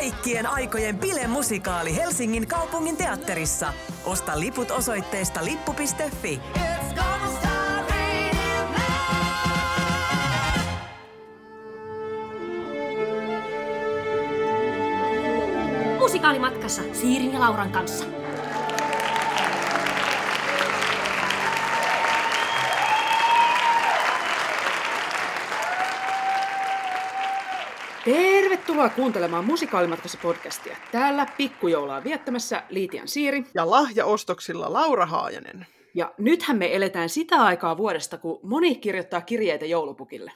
kaikkien aikojen bilemusikaali Helsingin kaupungin teatterissa. Osta liput osoitteesta lippu.fi. Musikaalimatkassa Siirin ja Lauran kanssa. Tervetuloa kuuntelemaan Musikaalimatkassa podcastia. Täällä pikkujoulaa viettämässä Liitian Siiri. Ja lahjaostoksilla Laura Haajanen. Ja nythän me eletään sitä aikaa vuodesta, kun moni kirjoittaa kirjeitä joulupukille.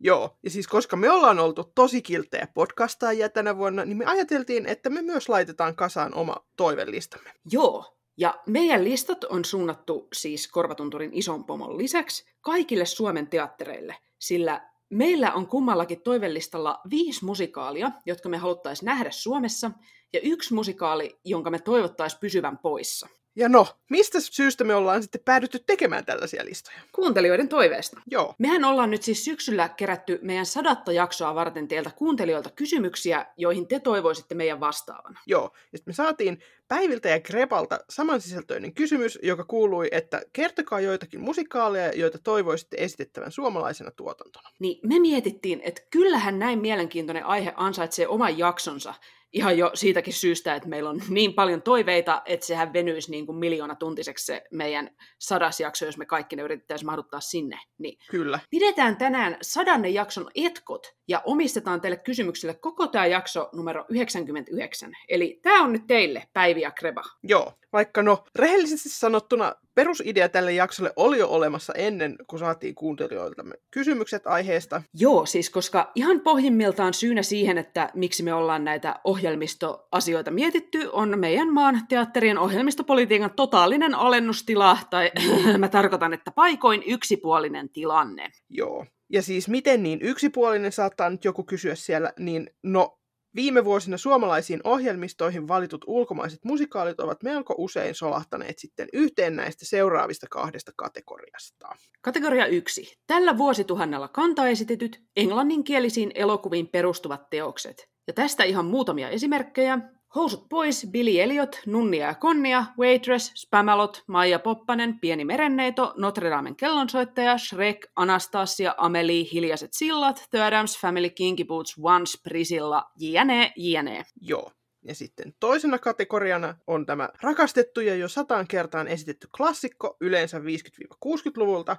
Joo, ja siis koska me ollaan oltu tosi kilttejä podcastajia tänä vuonna, niin me ajateltiin, että me myös laitetaan kasaan oma toivelistamme. Joo, ja meidän listat on suunnattu siis Korvatunturin ison pomon lisäksi kaikille Suomen teattereille, sillä meillä on kummallakin toivellistalla viisi musikaalia, jotka me haluttaisiin nähdä Suomessa, ja yksi musikaali, jonka me toivottaisiin pysyvän poissa. Ja no, mistä syystä me ollaan sitten päädytty tekemään tällaisia listoja? Kuuntelijoiden toiveesta. Joo. Mehän ollaan nyt siis syksyllä kerätty meidän sadatta jaksoa varten teiltä kuuntelijoilta kysymyksiä, joihin te toivoisitte meidän vastaavan. Joo, ja sitten me saatiin Päiviltä ja Krepalta samansisältöinen kysymys, joka kuului, että kertokaa joitakin musikaaleja, joita toivoisitte esitettävän suomalaisena tuotantona. Niin me mietittiin, että kyllähän näin mielenkiintoinen aihe ansaitsee oman jaksonsa, ihan jo siitäkin syystä, että meillä on niin paljon toiveita, että sehän venyisi niin kuin miljoona tuntiseksi se meidän sadas jakso, jos me kaikki ne yritettäisiin mahduttaa sinne. Niin Kyllä. pidetään tänään sadannen jakson etkot ja omistetaan teille kysymyksille koko tämä jakso numero 99. Eli tämä on nyt teille, Päivi ja Kreba. Joo, vaikka no rehellisesti sanottuna perusidea tälle jaksolle oli jo olemassa ennen, kun saatiin kuuntelijoiltamme kysymykset aiheesta. Joo, siis koska ihan pohjimmiltaan syynä siihen, että miksi me ollaan näitä ohjelmistoasioita mietitty, on meidän maan teatterien ohjelmistopolitiikan totaalinen alennustila, tai mä tarkoitan, että paikoin yksipuolinen tilanne. Joo. Ja siis miten niin yksipuolinen saattaa nyt joku kysyä siellä, niin no Viime vuosina suomalaisiin ohjelmistoihin valitut ulkomaiset musikaalit ovat melko usein solahtaneet sitten yhteen näistä seuraavista kahdesta kategoriasta. Kategoria 1. Tällä vuosituhannella kantaesitetyt englanninkielisiin elokuviin perustuvat teokset. Ja tästä ihan muutamia esimerkkejä. Housut pois, Billy Elliot, Nunnia ja Konnia, Waitress, Spamalot, Maija Poppanen, Pieni merenneito, Notre Damen kellonsoittaja, Shrek, Anastasia, Amelie, Hiljaiset sillat, The Adams Family, Kinky Boots, Once, Prisilla, jne, jne. Joo. Ja sitten toisena kategoriana on tämä rakastettu ja jo sataan kertaan esitetty klassikko, yleensä 50-60-luvulta,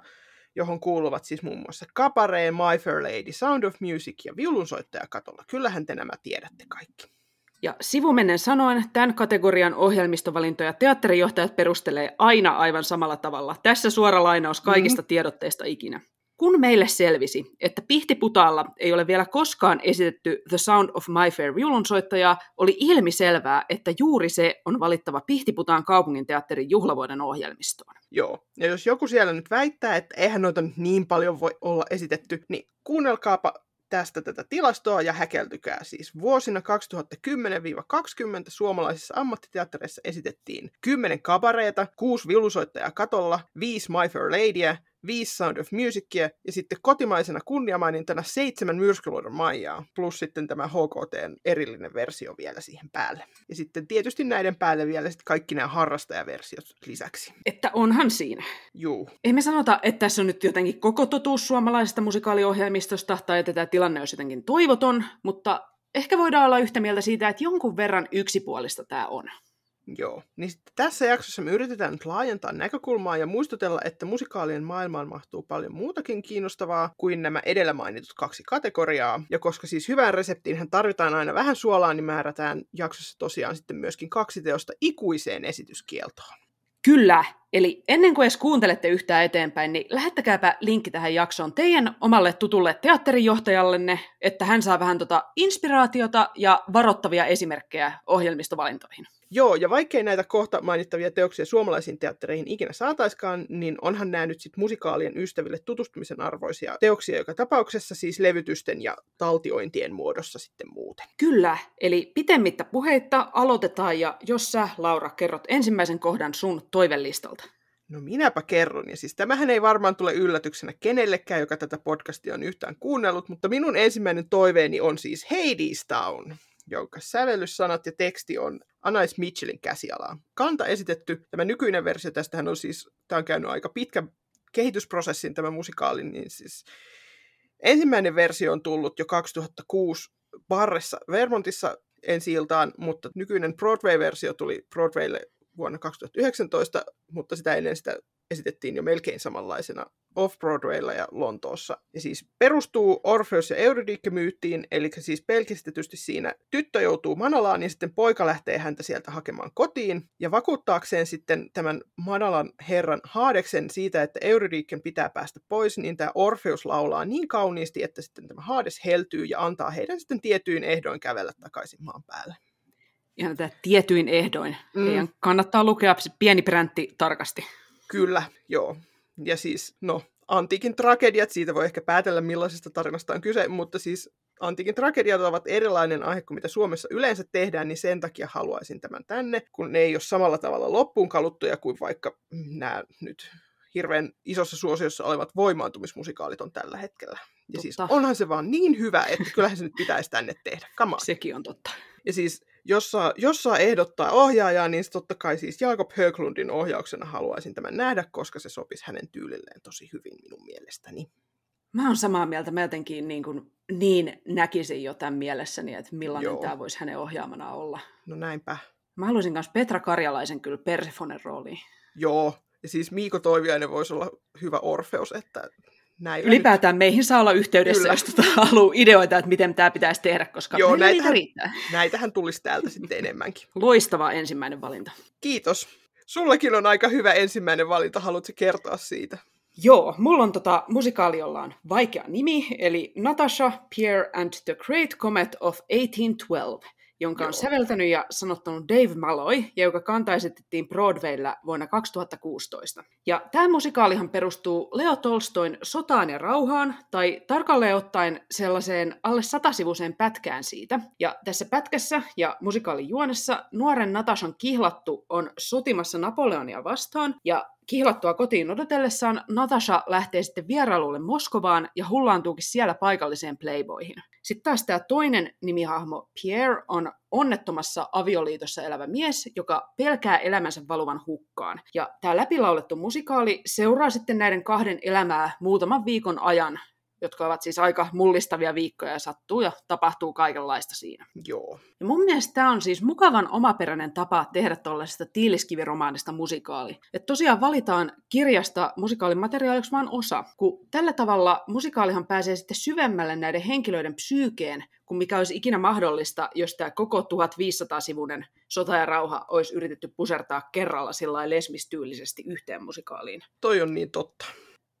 johon kuuluvat siis muun muassa Cabaret, My Fair Lady, Sound of Music ja viulunsoittaja katolla. Kyllähän te nämä tiedätte kaikki. Ja sivumennen sanoen, tämän kategorian ohjelmistovalintoja teatterijohtajat perustelee aina aivan samalla tavalla. Tässä suora lainaus kaikista mm. tiedotteista ikinä. Kun meille selvisi, että Pihtiputaalla ei ole vielä koskaan esitetty The Sound of My Fair viulunsoittajaa, oli ilmiselvää, että juuri se on valittava Pihtiputaan kaupungin teatterin juhlavuoden ohjelmistoon. Joo, ja jos joku siellä nyt väittää, että eihän noita nyt niin paljon voi olla esitetty, niin kuunnelkaapa tästä tätä tilastoa ja häkeltykää siis. Vuosina 2010-2020 suomalaisissa ammattiteattereissa esitettiin 10 kabareita, 6 viulusoittajaa katolla, 5 My Fair Ladyä, 5 Sound of Musicia ja sitten kotimaisena kunniamainintana seitsemän myrskyluodon Maijaa, plus sitten tämä HKTn erillinen versio vielä siihen päälle. Ja sitten tietysti näiden päälle vielä sitten kaikki nämä harrastajaversiot lisäksi. Että onhan siinä. Juu. Ei me sanota, että tässä on nyt jotenkin koko totuus suomalaisesta musikaaliohjelmistosta tai että tämä tilanne olisi jotenkin toivoton, mutta ehkä voidaan olla yhtä mieltä siitä, että jonkun verran yksipuolista tämä on. Joo, niin tässä jaksossa me yritetään nyt laajentaa näkökulmaa ja muistutella, että musikaalien maailmaan mahtuu paljon muutakin kiinnostavaa kuin nämä edellä mainitut kaksi kategoriaa. Ja koska siis hyvään reseptiin tarvitaan aina vähän suolaa, niin määrätään jaksossa tosiaan sitten myöskin kaksi teosta ikuiseen esityskieltoon. Kyllä, eli ennen kuin edes kuuntelette yhtään eteenpäin, niin lähettäkääpä linkki tähän jaksoon teidän omalle tutulle teatterijohtajallenne, että hän saa vähän tota inspiraatiota ja varoittavia esimerkkejä ohjelmistovalintoihin. Joo, ja vaikkei näitä kohta mainittavia teoksia suomalaisiin teattereihin ikinä saataiskaan, niin onhan nämä nyt sit musikaalien ystäville tutustumisen arvoisia teoksia joka tapauksessa, siis levytysten ja taltiointien muodossa sitten muuten. Kyllä, eli pitemmittä puheitta aloitetaan, ja jos sä, Laura, kerrot ensimmäisen kohdan sun toivelistalta. No minäpä kerron, ja siis tämähän ei varmaan tule yllätyksenä kenellekään, joka tätä podcastia on yhtään kuunnellut, mutta minun ensimmäinen toiveeni on siis Hades Town jonka sävellyssanat ja teksti on Anais Mitchellin käsialaa. Kanta esitetty, tämä nykyinen versio, tästähän on siis, tämä on käynyt aika pitkä kehitysprosessin tämä musikaali, niin siis ensimmäinen versio on tullut jo 2006 Barressa Vermontissa ensi iltaan, mutta nykyinen Broadway-versio tuli Broadwaylle vuonna 2019, mutta sitä ennen sitä esitettiin jo melkein samanlaisena Off-Broadwaylla ja Lontoossa. Ja siis perustuu Orpheus ja Eurydike-myyttiin, eli siis pelkistetysti siinä tyttö joutuu Manalaan ja sitten poika lähtee häntä sieltä hakemaan kotiin. Ja vakuuttaakseen sitten tämän Manalan herran Haadeksen siitä, että Eurydiken pitää päästä pois, niin tämä Orpheus laulaa niin kauniisti, että sitten tämä Haades heltyy ja antaa heidän sitten tietyin ehdoin kävellä takaisin maan päälle. Ihan tämä tietyin ehdoin. Mm. Heidän kannattaa lukea pieni präntti tarkasti. Kyllä, joo. Ja siis, no, antiikin tragediat, siitä voi ehkä päätellä millaisesta tarinasta on kyse, mutta siis antiikin tragediat ovat erilainen aihe kuin mitä Suomessa yleensä tehdään, niin sen takia haluaisin tämän tänne, kun ne ei ole samalla tavalla loppuun kaluttuja kuin vaikka nämä nyt hirveän isossa suosiossa olevat voimaantumismusikaalit on tällä hetkellä. Ja totta. siis onhan se vaan niin hyvä, että kyllähän se nyt pitäisi tänne tehdä. Come on. Sekin on totta. Ja siis jos saa, jos saa ehdottaa ohjaajaa, niin totta kai siis Jakob Höglundin ohjauksena haluaisin tämän nähdä, koska se sopisi hänen tyylilleen tosi hyvin minun mielestäni. Mä oon samaa mieltä. Mä jotenkin niin, kuin, niin näkisin jo tämän mielessäni, että millainen Joo. tämä voisi hänen ohjaamana olla. No näinpä. Mä haluaisin myös Petra Karjalaisen kyllä Persefonen rooliin. Joo, ja siis Miiko Toiviainen voisi olla hyvä Orfeus, että näin Ylipäätään nyt... meihin saa olla yhteydessä, Kyllä. jos tota haluaa ideoita, että miten tämä pitäisi tehdä, koska Joo, näitähän, riittää. näitähän tulisi täältä sitten enemmänkin. Loistava ensimmäinen valinta. Kiitos. Sullakin on aika hyvä ensimmäinen valinta, haluatko kertoa siitä? Joo, mulla on tota musikaali, jolla on vaikea nimi, eli Natasha, Pierre and the Great Comet of 1812 jonka on säveltänyt ja sanottanut Dave Malloy, ja joka kanta esitettiin Broadwaylla vuonna 2016. Ja tämä musikaalihan perustuu Leo Tolstoin Sotaan ja rauhaan, tai tarkalleen ottaen sellaiseen alle satasivuiseen pätkään siitä. Ja tässä pätkässä ja musikaalin juonessa nuoren Natashan kihlattu on sotimassa Napoleonia vastaan, ja Kihlattua kotiin odotellessaan Natasha lähtee sitten vierailulle Moskovaan ja hullaantuukin siellä paikalliseen playboyhin. Sitten taas tämä toinen nimihahmo Pierre on onnettomassa avioliitossa elävä mies, joka pelkää elämänsä valuvan hukkaan. Ja tämä läpilaulettu musikaali seuraa sitten näiden kahden elämää muutaman viikon ajan jotka ovat siis aika mullistavia viikkoja ja sattuu ja tapahtuu kaikenlaista siinä. Joo. Ja mun mielestä tämä on siis mukavan omaperäinen tapa tehdä tuollaisesta tiiliskiviromaanista musikaali. Että tosiaan valitaan kirjasta musikaalin materiaaliksi vain osa, kun tällä tavalla musikaalihan pääsee sitten syvemmälle näiden henkilöiden psyykeen, kuin mikä olisi ikinä mahdollista, jos tämä koko 1500-sivuinen sota ja rauha olisi yritetty pusertaa kerralla sillä lesmistyylisesti yhteen musikaaliin. Toi on niin totta.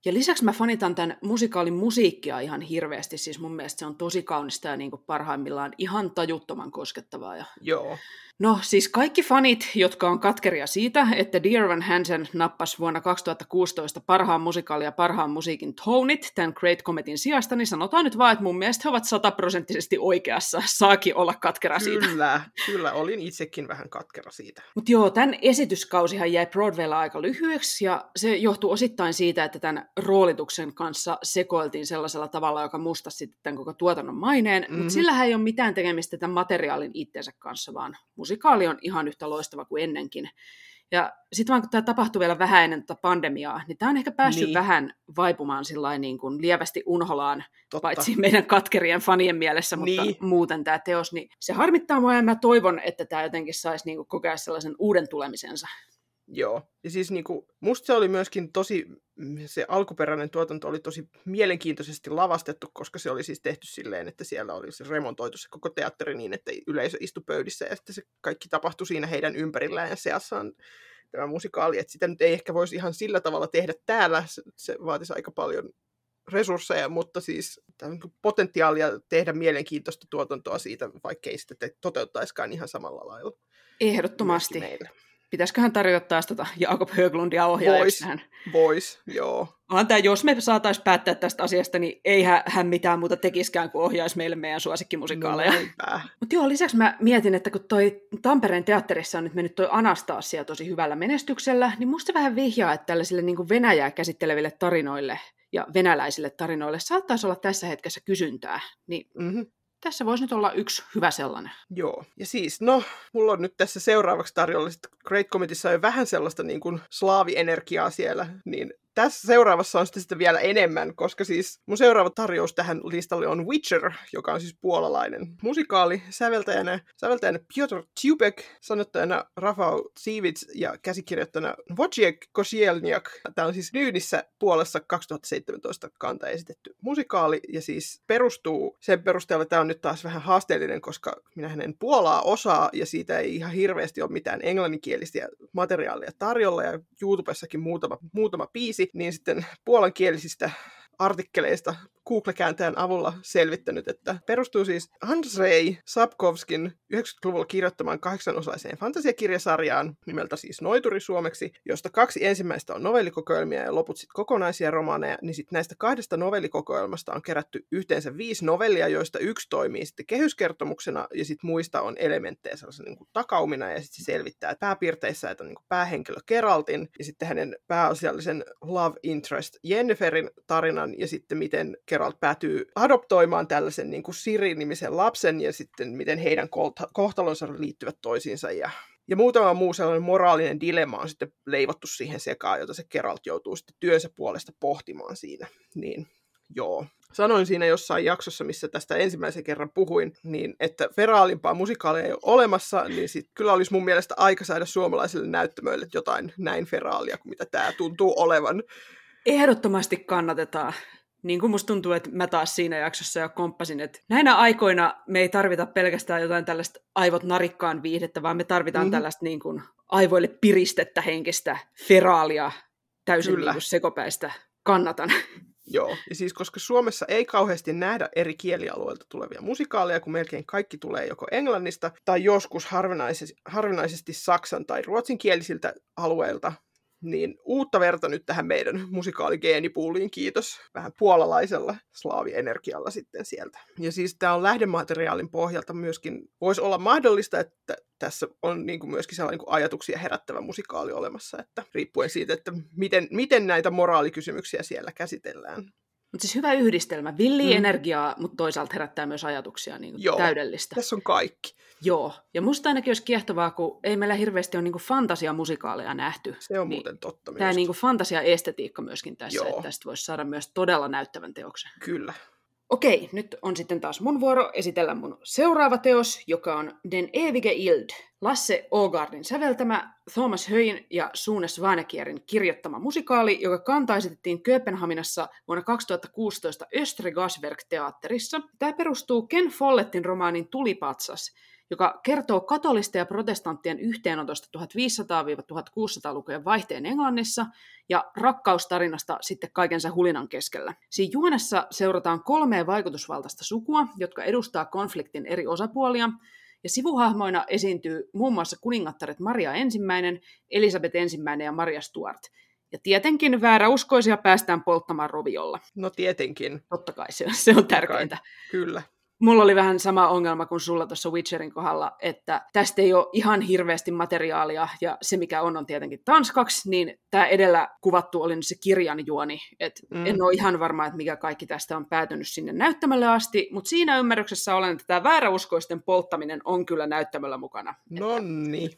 Ja lisäksi mä fanitan tämän musikaalin musiikkia ihan hirveästi, siis mun mielestä se on tosi kaunista ja niin kuin parhaimmillaan ihan tajuttoman koskettavaa. Ja... Joo. No siis kaikki fanit, jotka on katkeria siitä, että Dear Van Hansen nappasi vuonna 2016 parhaan musikaalin ja parhaan musiikin tonit tämän Great Cometin sijasta, niin sanotaan nyt vaan, että mun mielestä he ovat sataprosenttisesti oikeassa. Saakin olla katkera kyllä, siitä. Kyllä, kyllä, olin itsekin vähän katkera siitä. Mutta joo, tämän esityskausihan jäi Broadwaylla aika lyhyeksi ja se johtuu osittain siitä, että tämän roolituksen kanssa sekoiltiin sellaisella tavalla, joka mustasi sitten tämän koko tuotannon maineen, mm-hmm. mutta sillähän ei ole mitään tekemistä tämän materiaalin itsensä kanssa, vaan musikaali on ihan yhtä loistava kuin ennenkin. Ja sitten vaan kun tämä tapahtui vielä vähän ennen tätä pandemiaa, niin tämä on ehkä päässyt niin. vähän vaipumaan niin kuin lievästi unholaan, Totta. paitsi meidän katkerien fanien mielessä, mutta niin. muuten tämä teos, niin se harmittaa mua ja mä toivon, että tämä jotenkin saisi niin kokea sellaisen uuden tulemisensa. Joo, ja siis niinku, musta se oli myöskin tosi, se alkuperäinen tuotanto oli tosi mielenkiintoisesti lavastettu, koska se oli siis tehty silleen, että siellä oli se remontoitu se koko teatteri niin, että yleisö istui pöydissä ja sitten se kaikki tapahtui siinä heidän ympärillään ja seassa on tämä musikaali, että sitä nyt ei ehkä voisi ihan sillä tavalla tehdä täällä, se, se vaatisi aika paljon resursseja, mutta siis niinku potentiaalia tehdä mielenkiintoista tuotantoa siitä, vaikka ei sitä toteuttaisikaan ihan samalla lailla. Ehdottomasti. Meille. Pitäisiköhän tarjota taas tota Jakob Höglundia ohjaajaksi Vois, vois, joo. Onhan tämä, jos me saataisiin päättää tästä asiasta, niin ei hän mitään muuta tekiskään kuin ohjaisi meille meidän suosikkimusikaaleja. No, Mutta joo, lisäksi mä mietin, että kun toi Tampereen teatterissa on nyt mennyt toi Anastasia tosi hyvällä menestyksellä, niin musta vähän vihjaa, että tällaisille niin Venäjää käsitteleville tarinoille ja venäläisille tarinoille saattaisi olla tässä hetkessä kysyntää. Niin mm-hmm tässä voisi nyt olla yksi hyvä sellainen. Joo. Ja siis, no, mulla on nyt tässä seuraavaksi tarjolla, että Great Commitissa on jo vähän sellaista niin kuin slaavienergiaa siellä, niin tässä seuraavassa on sitten, vielä enemmän, koska siis mun seuraava tarjous tähän listalle on Witcher, joka on siis puolalainen musikaali, säveltäjänä, säveltäjänä Piotr Tubek, sanottajana Rafał Siewicz ja käsikirjoittajana Wojciech Kosielniak. Tämä on siis Nyynissä puolessa 2017 kanta esitetty musikaali, ja siis perustuu sen perusteella, tämä on nyt taas vähän haasteellinen, koska minä hänen puolaa osaa, ja siitä ei ihan hirveästi ole mitään englanninkielistä materiaalia tarjolla, ja YouTubessakin muutama, muutama biisi, niin sitten puolankielisistä artikkeleista Google-kääntäjän avulla selvittänyt, että perustuu siis Andrzej Sapkovskin 90-luvulla kirjoittamaan kahdeksanosaiseen fantasiakirjasarjaan nimeltä siis Noituri suomeksi, josta kaksi ensimmäistä on novellikokoelmia ja loput sitten kokonaisia romaaneja, niin sitten näistä kahdesta novellikokoelmasta on kerätty yhteensä viisi novellia, joista yksi toimii sitten kehyskertomuksena ja sitten muista on elementtejä sellaisen niin kuin takaumina ja sitten se selvittää pääpiirteissä, että on niin kuin päähenkilö Keraltin ja sitten hänen pääasiallisen love interest Jenniferin tarinan ja sitten miten Geralt päätyy adoptoimaan tällaisen niin kuin Siri-nimisen lapsen ja sitten miten heidän kohtalonsa liittyvät toisiinsa ja ja muutama muu sellainen moraalinen dilemma on sitten leivottu siihen sekaan, jota se Geralt joutuu sitten työnsä puolesta pohtimaan siinä. Niin joo. Sanoin siinä jossain jaksossa, missä tästä ensimmäisen kerran puhuin, niin että feraalimpaa musikaalia ei ole olemassa, niin sit kyllä olisi mun mielestä aika saada suomalaisille näyttämöille jotain näin feraalia kuin mitä tämä tuntuu olevan. Ehdottomasti kannatetaan niin kuin musta tuntuu, että mä taas siinä jaksossa jo komppasin, että näinä aikoina me ei tarvita pelkästään jotain tällaista aivot narikkaan viihdettä, vaan me tarvitaan mm-hmm. tällaista niin kuin aivoille piristettä henkistä feraalia, täysin niin kuin sekopäistä. Kannatan. Joo, ja siis koska Suomessa ei kauheasti nähdä eri kielialueilta tulevia musikaaleja, kun melkein kaikki tulee joko englannista tai joskus harvinaisesti, harvinaisesti saksan tai ruotsinkielisiltä alueilta, niin uutta verta nyt tähän meidän musikaaligeenipuuliin, kiitos. Vähän puolalaisella slaavienergialla sitten sieltä. Ja siis tämä on lähdemateriaalin pohjalta myöskin, voisi olla mahdollista, että tässä on niin kuin myöskin sellainen niin ajatuksia herättävä musikaali olemassa, että riippuen siitä, että miten, miten näitä moraalikysymyksiä siellä käsitellään. Mutta siis hyvä yhdistelmä. Villi mm. energiaa, mutta toisaalta herättää myös ajatuksia niin kuin Joo, täydellistä. tässä on kaikki. Joo, ja musta ainakin olisi kiehtovaa, kun ei meillä hirveästi ole niin kuin fantasiamusikaaleja nähty. Se on niin muuten totta Tämä niin fantasia-estetiikka myöskin tässä, Joo. että tästä voisi saada myös todella näyttävän teoksen. Kyllä. Okei, nyt on sitten taas mun vuoro esitellä mun seuraava teos, joka on Den evige Ild, Lasse Ågardin säveltämä, Thomas Höin ja Sune Svanekierin kirjoittama musikaali, joka kantaisitettiin Kööpenhaminassa vuonna 2016 Östre Gasverk-teatterissa. Tämä perustuu Ken Follettin romaanin Tulipatsas, joka kertoo katolisten ja protestanttien yhteenotosta 1500-1600-lukujen vaihteen Englannissa ja rakkaustarinasta sitten kaikensa hulinan keskellä. Siinä juonessa seurataan kolmea vaikutusvaltaista sukua, jotka edustaa konfliktin eri osapuolia, ja sivuhahmoina esiintyy muun muassa kuningattaret Maria ensimmäinen, Elisabeth ensimmäinen ja Maria Stuart. Ja tietenkin vääräuskoisia päästään polttamaan roviolla. No tietenkin. Totta kai se, se on tärkeintä. Kyllä mulla oli vähän sama ongelma kuin sulla tuossa Witcherin kohdalla, että tästä ei ole ihan hirveästi materiaalia, ja se mikä on on tietenkin tanskaksi, niin tämä edellä kuvattu oli nyt se kirjan juoni, että mm. en ole ihan varma, että mikä kaikki tästä on päätynyt sinne näyttämälle asti, mutta siinä ymmärryksessä olen, että tämä vääräuskoisten polttaminen on kyllä näyttämällä mukana. No niin.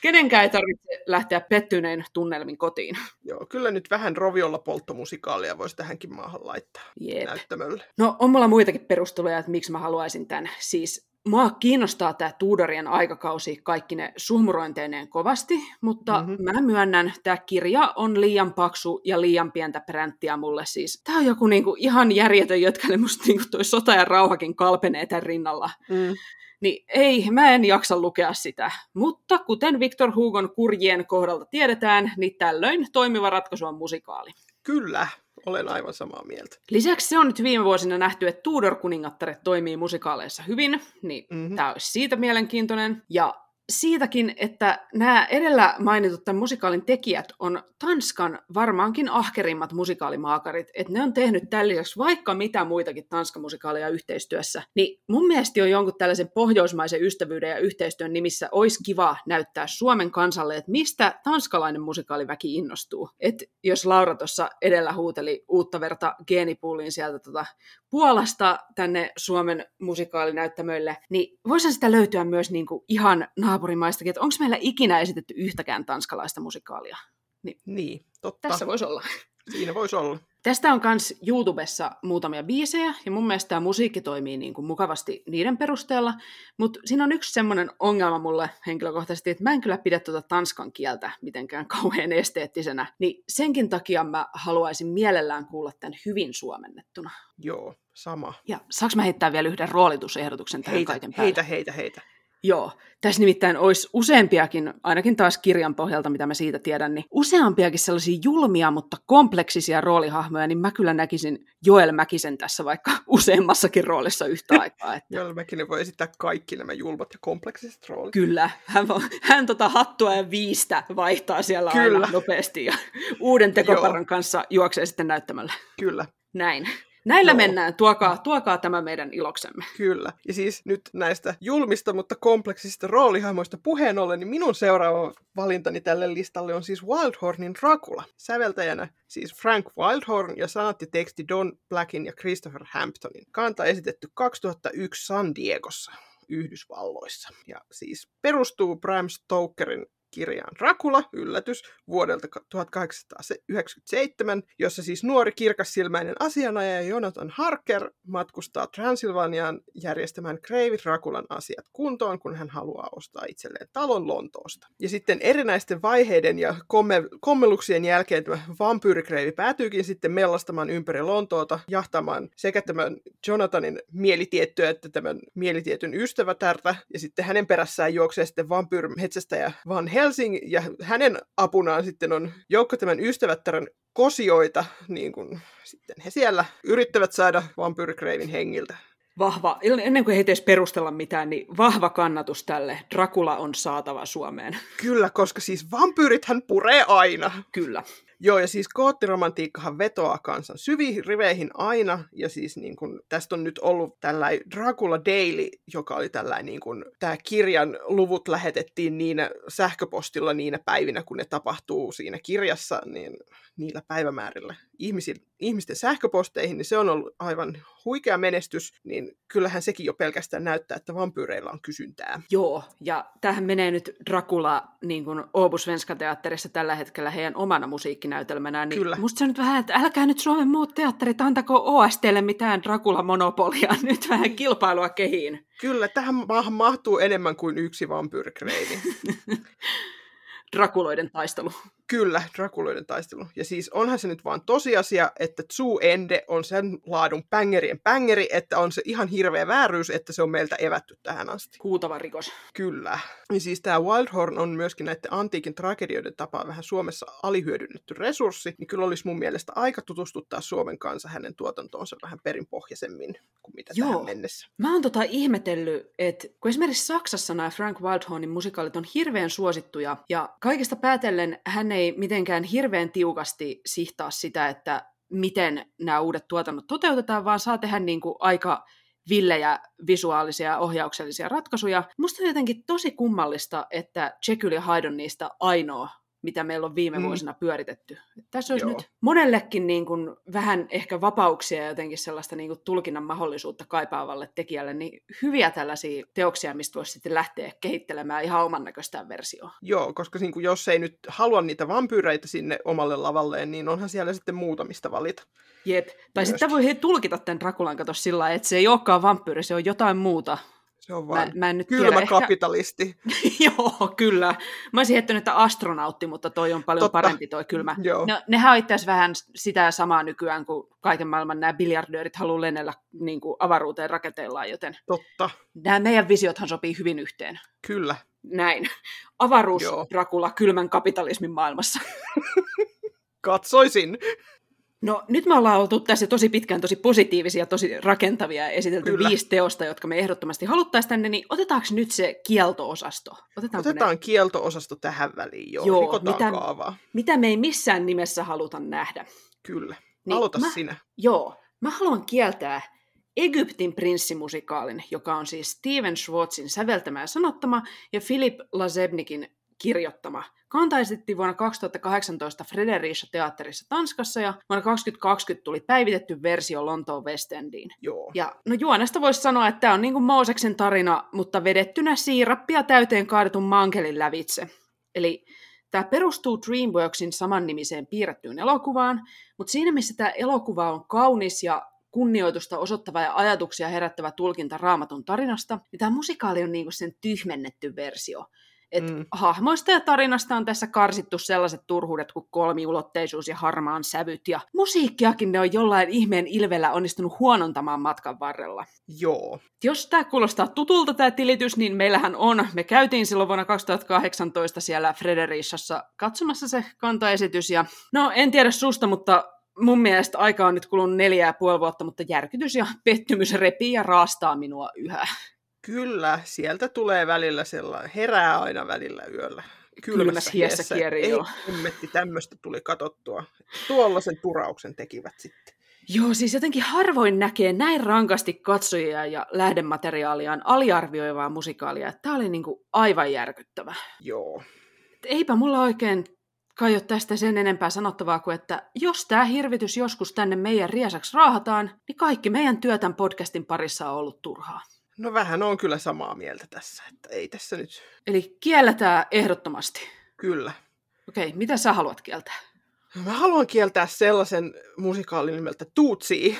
Kenenkään ei tarvitse lähteä pettyneen tunnelmin kotiin. Joo, kyllä nyt vähän roviolla polttomusikaalia voisi tähänkin maahan laittaa Jep. näyttämölle. No on mulla muitakin perusteluja, että miksi mä haluaisin tämän. Siis Mua kiinnostaa tämä Tudorien aikakausi kaikki ne suhmurointeineen kovasti, mutta mm-hmm. mä myönnän, tämä kirja on liian paksu ja liian pientä pränttiä mulle siis. Tämä on joku niinku ihan järjetön jötkälle, musta niinku toi sota ja rauhakin kalpenee tämän rinnalla. Mm. Niin ei, mä en jaksa lukea sitä. Mutta kuten Victor Hugon kurjien kohdalta tiedetään, niin tällöin toimiva ratkaisu on musikaali. Kyllä, olen aivan samaa mieltä. Lisäksi se on nyt viime vuosina nähty, että Tudor-kuningattaret toimii musikaaleissa hyvin, niin mm-hmm. tämä olisi siitä mielenkiintoinen. Ja siitäkin, että nämä edellä mainitut tämän musikaalin tekijät on Tanskan varmaankin ahkerimmat musikaalimaakarit, että ne on tehnyt tämän vaikka mitä muitakin Tanskan musikaaleja yhteistyössä, niin mun mielestä on jonkun tällaisen pohjoismaisen ystävyyden ja yhteistyön nimissä olisi kiva näyttää Suomen kansalle, että mistä tanskalainen musikaaliväki innostuu. Et jos Laura tuossa edellä huuteli uutta verta geenipuuliin sieltä tota Puolasta tänne Suomen musikaalinäyttämöille, niin voisihan sitä löytyä myös niin kuin ihan naapurimaistakin, että onko meillä ikinä esitetty yhtäkään tanskalaista musikaalia? Niin, niin totta. Tässä voisi olla. Siinä voisi olla. Tästä on myös YouTubessa muutamia biisejä, ja mun mielestä tämä musiikki toimii niin kuin mukavasti niiden perusteella, mutta siinä on yksi semmoinen ongelma mulle henkilökohtaisesti, että mä en kyllä pidä tuota tanskan kieltä mitenkään kauhean esteettisenä, niin senkin takia mä haluaisin mielellään kuulla tämän hyvin suomennettuna. Joo, sama. Ja saaks mä heittää vielä yhden roolitusehdotuksen tähän Heitä, kaiken päälle? heitä, heitä, heitä. Joo, tässä nimittäin olisi useampiakin, ainakin taas kirjan pohjalta, mitä mä siitä tiedän, niin useampiakin sellaisia julmia, mutta kompleksisia roolihahmoja, niin mä kyllä näkisin Joel Mäkisen tässä vaikka useammassakin roolissa yhtä aikaa. Että Joel Mäkinen voi esittää kaikki nämä julmat ja kompleksiset roolit. kyllä, hän, vo- hän tota hattua ja viistä vaihtaa siellä Kyllä. aina nopeasti ja uuden tekoparan kanssa juoksee sitten näyttämällä. Kyllä, Näin. Näillä Joo. mennään. Tuokaa, tuokaa tämä meidän iloksemme. kyllä. Ja siis nyt näistä julmista, mutta kompleksisista roolihahmoista puheen ollen, niin minun seuraava valintani tälle listalle on siis Wildhornin Dracula. Säveltäjänä siis Frank Wildhorn ja sanat ja teksti Don Blackin ja Christopher Hamptonin. Kanta esitetty 2001 San Diegossa. Yhdysvalloissa. Ja siis perustuu Bram Stokerin kirjaan Dracula, yllätys, vuodelta 1897, jossa siis nuori kirkassilmäinen asianajaja Jonathan Harker matkustaa Transilvaniaan järjestämään Kreivi Draculan asiat kuntoon, kun hän haluaa ostaa itselleen talon Lontoosta. Ja sitten erinäisten vaiheiden ja komme- kommeluksien jälkeen tämä vampyyrikreivi päätyykin sitten mellastamaan ympäri Lontoota, jahtamaan sekä tämän Jonathanin mielitiettyä että tämän mielitietyn ystävätärtä, ja sitten hänen perässään juoksee sitten vampyyrimetsästäjä Van Helsing, ja hänen apunaan sitten on joukko tämän ystävättären kosioita, niin kuin sitten he siellä yrittävät saada vampyyrikreivin hengiltä. Vahva, ennen kuin ei edes perustella mitään, niin vahva kannatus tälle. Dracula on saatava Suomeen. Kyllä, koska siis vampyyrithän puree aina. Kyllä. Joo, ja siis koottiromantiikkahan vetoaa kansan syviin riveihin aina, ja siis niin kun, tästä on nyt ollut tällainen Dracula Daily, joka oli tällainen, niin kun, tämä kirjan luvut lähetettiin niinä sähköpostilla niinä päivinä, kun ne tapahtuu siinä kirjassa, niin niillä päivämäärillä. Ihmisten sähköposteihin, niin se on ollut aivan huikea menestys, niin kyllähän sekin jo pelkästään näyttää, että vampyyreillä on kysyntää. Joo, ja tähän menee nyt Dracula niin kuin Svenska Teatterissa tällä hetkellä heidän omana musiikkinäytelmänään. Niin Kyllä. Musta se nyt vähän, että älkää nyt Suomen muut teatterit antako OSTlle mitään Dracula-monopolia, nyt vähän kilpailua kehiin. Kyllä, tähän maahan mahtuu enemmän kuin yksi vampyyrikreivi. Drakuloiden taistelu. Kyllä, Drakuloiden taistelu. Ja siis onhan se nyt vaan tosiasia, että Zoo Ende on sen laadun bängerien bängeri, että on se ihan hirveä vääryys, että se on meiltä evätty tähän asti. Huutava rikos. Kyllä. Ja siis tämä Wildhorn on myöskin näiden antiikin tragedioiden tapaan vähän Suomessa alihyödynnetty resurssi, niin kyllä olisi mun mielestä aika tutustuttaa Suomen kanssa hänen tuotantoonsa vähän perinpohjaisemmin kuin mitä Joo. tähän mennessä. Mä oon tota ihmetellyt, että kun esimerkiksi Saksassa nämä Frank Wildhornin musikaalit on hirveän suosittuja, ja kaikesta päätellen hän ei mitenkään hirveän tiukasti sihtaa sitä, että miten nämä uudet tuotannot toteutetaan, vaan saa tehdä niin kuin aika villejä visuaalisia ja ohjauksellisia ratkaisuja. Musta on jotenkin tosi kummallista, että Jekyll ja Hyde on niistä ainoa, mitä meillä on viime Mm. vuosina pyöritetty. Tässä olisi Joo. nyt monellekin niin kuin vähän ehkä vapauksia ja jotenkin sellaista niin kuin tulkinnan mahdollisuutta kaipaavalle tekijälle, niin hyviä tällaisia teoksia, mistä voisi sitten lähteä kehittelemään ihan oman näköistään versioa. Joo, koska niin kuin jos ei nyt halua niitä vampyyreitä sinne omalle lavalleen, niin onhan siellä sitten muutamista valita. Jep. Tai sitten voi he tulkita tämän Drakulan katos sillä että se ei olekaan vampyyri, se on jotain muuta. Se on Mä, vaan mä en nyt kylmä tiedä. Ehkä... kapitalisti. Joo, kyllä. Mä olisin heittänyt, että astronautti, mutta toi on paljon Totta. parempi toi kylmä. Joo. No, nehän on itse vähän sitä samaa nykyään, kun kaiken maailman nämä biljardöörit haluaa lennellä niin kuin avaruuteen raketeillaan, joten Totta, nämä meidän visiothan sopii hyvin yhteen. kyllä. Näin. Avaruus, Joo. Dracula, kylmän kapitalismin maailmassa. Katsoisin. No nyt me ollaan oltu tässä tosi pitkään tosi positiivisia, tosi rakentavia ja esitelty Kyllä. viisi teosta, jotka me ehdottomasti haluttaisiin tänne, niin otetaanko nyt se kielto-osasto? Otetaanko Otetaan ne? kielto-osasto tähän väliin, joo. Joo, Rikotaan mitä- kaavaa. Mitä me ei missään nimessä haluta nähdä? Kyllä. Niin Aloita mä- sinä. Joo, mä haluan kieltää Egyptin prinssimusikaalin, joka on siis Steven Schwartzin säveltämä ja sanottama, ja Philip Lazebnikin kirjoittama. Kanta esitti vuonna 2018 Fredericia teatterissa Tanskassa ja vuonna 2020 tuli päivitetty versio Lontoon West Endiin. Joo. Ja no juonesta voisi sanoa, että tämä on niin kuin Mooseksen tarina, mutta vedettynä siirappia täyteen kaadetun mankelin lävitse. Eli tämä perustuu DreamWorksin samannimiseen piirrettyyn elokuvaan, mutta siinä missä tämä elokuva on kaunis ja kunnioitusta osoittava ja ajatuksia herättävä tulkinta raamatun tarinasta, niin tämä musikaali on niinku sen tyhmennetty versio. Et mm. Hahmoista ja tarinasta on tässä karsittu sellaiset turhuudet kuin kolmiulotteisuus ja harmaan sävyt, ja musiikkiakin ne on jollain ihmeen ilvellä onnistunut huonontamaan matkan varrella. Joo. Jos tämä kuulostaa tutulta tämä tilitys, niin meillähän on. Me käytiin silloin vuonna 2018 siellä Fredericassa katsomassa se kantaesitys, ja no en tiedä susta, mutta mun mielestä aika on nyt kulunut neljä ja puoli vuotta, mutta järkytys ja pettymys repii ja raastaa minua yhä. Kyllä, sieltä tulee välillä sellainen, herää aina välillä yöllä. Kylmässä hiessä kierii, joo. Ei tämmöistä tuli katottua. Tuollaisen turauksen tekivät sitten. Joo, siis jotenkin harvoin näkee näin rankasti katsojia ja lähdemateriaaliaan aliarvioivaa musikaalia. Tämä oli niinku aivan järkyttävä. Joo. Eipä mulla oikein kai ole tästä sen enempää sanottavaa kuin, että jos tämä hirvitys joskus tänne meidän riesaksi raahataan, niin kaikki meidän työ tämän podcastin parissa on ollut turhaa. No vähän on kyllä samaa mieltä tässä, että ei tässä nyt... Eli kielletään ehdottomasti. Kyllä. Okei, mitä sä haluat kieltää? Mä haluan kieltää sellaisen musikaalin nimeltä Tutsi,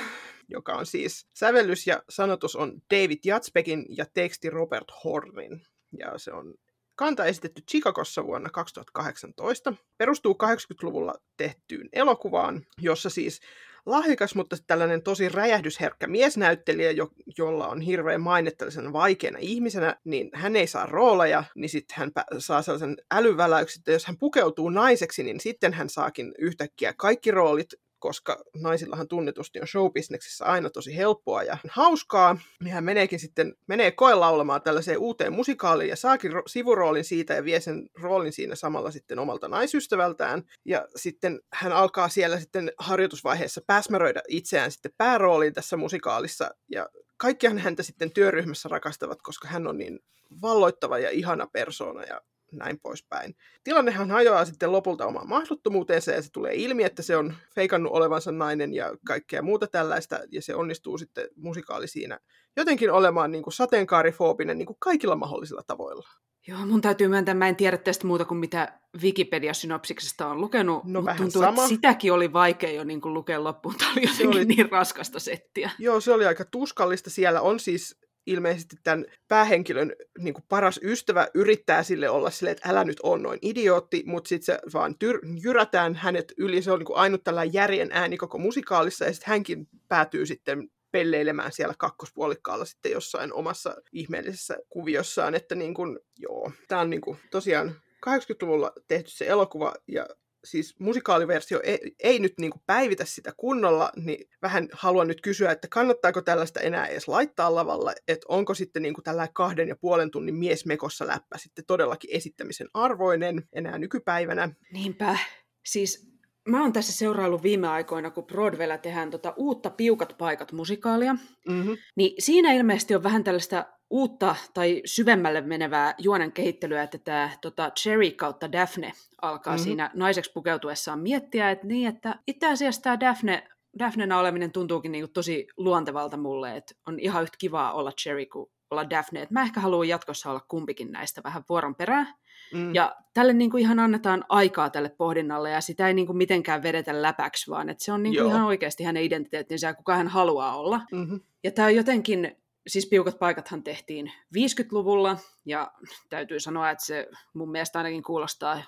joka on siis sävellys ja sanotus on David Jatspekin ja teksti Robert Hornin. Ja se on kanta esitetty Chicagossa vuonna 2018. Perustuu 80-luvulla tehtyyn elokuvaan, jossa siis lahjakas, mutta tällainen tosi räjähdysherkkä miesnäyttelijä, jo, jolla on hirveän maine tällaisena vaikeana ihmisenä, niin hän ei saa rooleja, niin sitten hän saa sellaisen älyväläyksen, että jos hän pukeutuu naiseksi, niin sitten hän saakin yhtäkkiä kaikki roolit koska naisillahan tunnetusti on showbisneksessä aina tosi helppoa ja hauskaa, niin hän meneekin sitten, menee koelaulamaan tällaiseen uuteen musikaaliin ja saakin ro- sivuroolin siitä ja vie sen roolin siinä samalla sitten omalta naisystävältään. Ja sitten hän alkaa siellä sitten harjoitusvaiheessa pääsmäröidä itseään sitten päärooliin tässä musikaalissa ja kaikkihan häntä sitten työryhmässä rakastavat, koska hän on niin valloittava ja ihana persoona ja näin poispäin. Tilannehan hajoaa sitten lopulta omaan mahdottomuuteensa ja se tulee ilmi, että se on feikannut olevansa nainen ja kaikkea muuta tällaista ja se onnistuu sitten musikaali siinä jotenkin olemaan niin kuin sateenkaarifoobinen niin kuin kaikilla mahdollisilla tavoilla. Joo, mun täytyy myöntää, mä en tiedä tästä muuta kuin mitä Wikipedia-synopsiksesta on lukenut, no, mutta tuntuu, sama. että sitäkin oli vaikea jo niin kuin lukea loppuun. Tämä oli jotenkin oli... niin raskasta settiä. Joo, se oli aika tuskallista. Siellä on siis ilmeisesti tämän päähenkilön niin kuin paras ystävä yrittää sille olla silleen, että älä nyt on noin idiootti, mutta sitten se vaan tyr- jyrätään hänet yli. Se on niin kuin ainut tällainen järjen ääni koko musikaalissa, ja sitten hänkin päätyy sitten pelleilemään siellä kakkospuolikkaalla sitten jossain omassa ihmeellisessä kuviossaan, että niin kuin, joo, tämä on niin kuin, tosiaan 80-luvulla tehty se elokuva, ja siis musikaaliversio ei, ei nyt niin kuin päivitä sitä kunnolla, niin vähän haluan nyt kysyä, että kannattaako tällaista enää edes laittaa lavalle, että onko sitten niin kuin tällainen kahden ja puolen tunnin miesmekossa läppä sitten todellakin esittämisen arvoinen enää nykypäivänä. Niinpä. Siis mä oon tässä seuraillut viime aikoina, kun Broadwaylla tehdään tota uutta Piukat paikat musikaalia, mm-hmm. niin siinä ilmeisesti on vähän tällaista uutta tai syvemmälle menevää juonen kehittelyä, että tämä tota, Cherry kautta Daphne alkaa mm-hmm. siinä naiseksi pukeutuessaan miettiä, että niin, että itse asiassa tämä Daphne, Daphnena oleminen tuntuukin niinku tosi luontevalta mulle, että on ihan yhtä kivaa olla Cherry kuin olla Daphne. että mä ehkä haluan jatkossa olla kumpikin näistä vähän vuoron perään. Mm. Ja tälle niin kuin ihan annetaan aikaa tälle pohdinnalle ja sitä ei niin kuin mitenkään vedetä läpäksi, vaan että se on niin kuin ihan oikeasti hänen identiteettinsä ja kuka hän haluaa olla. Mm-hmm. Ja tämä on jotenkin siis piukat paikathan tehtiin 50-luvulla, ja täytyy sanoa, että se mun mielestä ainakin kuulostaa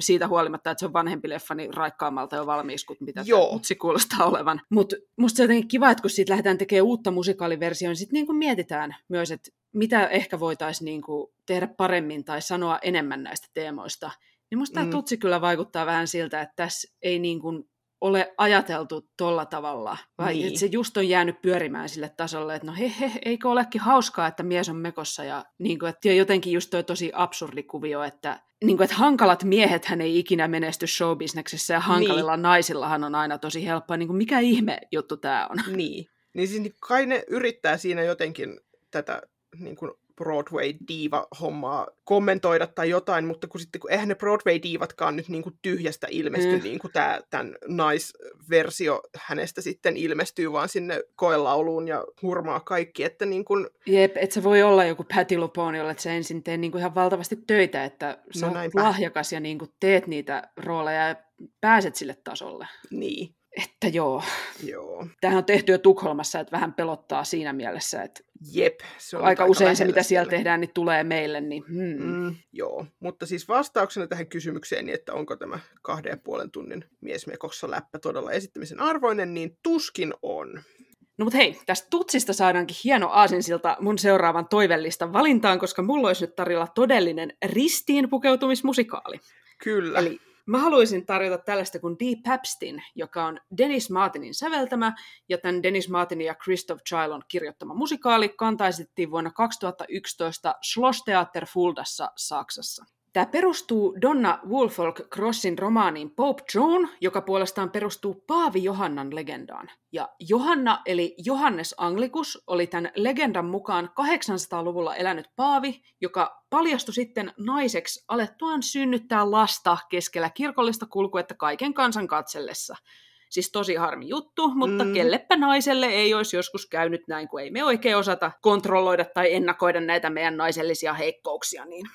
siitä huolimatta, että se on vanhempi leffa, niin raikkaammalta jo valmiiksi kuin mitä Joo. tämä kuulostaa olevan. Mutta musta se on jotenkin kiva, että kun siitä lähdetään tekemään uutta musikaaliversioa, niin sitten niinku mietitään myös, että mitä ehkä voitaisiin niinku tehdä paremmin tai sanoa enemmän näistä teemoista. Niin musta mm. tämä tutsi kyllä vaikuttaa vähän siltä, että tässä ei niin kuin ole ajateltu tolla tavalla, vai niin. että se just on jäänyt pyörimään sille tasolle, että no he, he eikö olekin hauskaa, että mies on mekossa, ja niin kuin, että jotenkin just toi tosi absurdi kuvio, että, niin kuin, että hankalat miehet hän ei ikinä menesty showbisneksessä, ja hankalilla niin. naisillahan on aina tosi helppoa, niin kuin mikä ihme juttu tämä on. Niin, niin siis kai ne yrittää siinä jotenkin tätä niin kuin Broadway-diiva-hommaa kommentoida tai jotain, mutta kun sitten kun eihän ne Broadway-diivatkaan nyt niin kuin tyhjästä ilmesty, mm. niin kuin tämä, tämän naisversio hänestä sitten ilmestyy vaan sinne koelauluun ja hurmaa kaikki, että niin kuin... Jep, että se voi olla joku Patty LuPone, jolle se ensin tee niin kuin ihan valtavasti töitä, että sä no, lahjakas ja niin kuin teet niitä rooleja ja pääset sille tasolle. Niin. Että joo. joo. Tämähän on tehty jo Tukholmassa, että vähän pelottaa siinä mielessä, että Jep, se on aika usein se, mitä siellä tehdään, niin tulee meille. Niin, hmm. mm, joo, mutta siis vastauksena tähän kysymykseen, niin että onko tämä kahden ja puolen tunnin miesmekossa läppä todella esittämisen arvoinen, niin tuskin on. No mutta hei, tästä tutsista saadaankin hieno aasinsilta mun seuraavan toivellistan valintaan, koska mulla olisi nyt tarjolla todellinen ristiin pukeutumismusikaali. Kyllä. Eli Mä haluaisin tarjota tällaista kuin Deep Papstin, joka on Dennis Martinin säveltämä, ja tämän Dennis Martinin ja Christoph Chilon kirjoittama musikaali kantaisettiin vuonna 2011 Schlosstheater Fuldassa Saksassa. Tämä perustuu Donna Woolfolk Crossin romaaniin Pope Joan, joka puolestaan perustuu Paavi Johannan legendaan. Ja Johanna eli Johannes Anglikus oli tämän legendan mukaan 800-luvulla elänyt paavi, joka paljastui sitten naiseksi alettuaan synnyttää lasta keskellä kirkollista kulkuetta kaiken kansan katsellessa. Siis tosi harmi juttu, mutta mm. kellepä naiselle ei olisi joskus käynyt näin, kun ei me oikein osata kontrolloida tai ennakoida näitä meidän naisellisia heikkouksia. Niin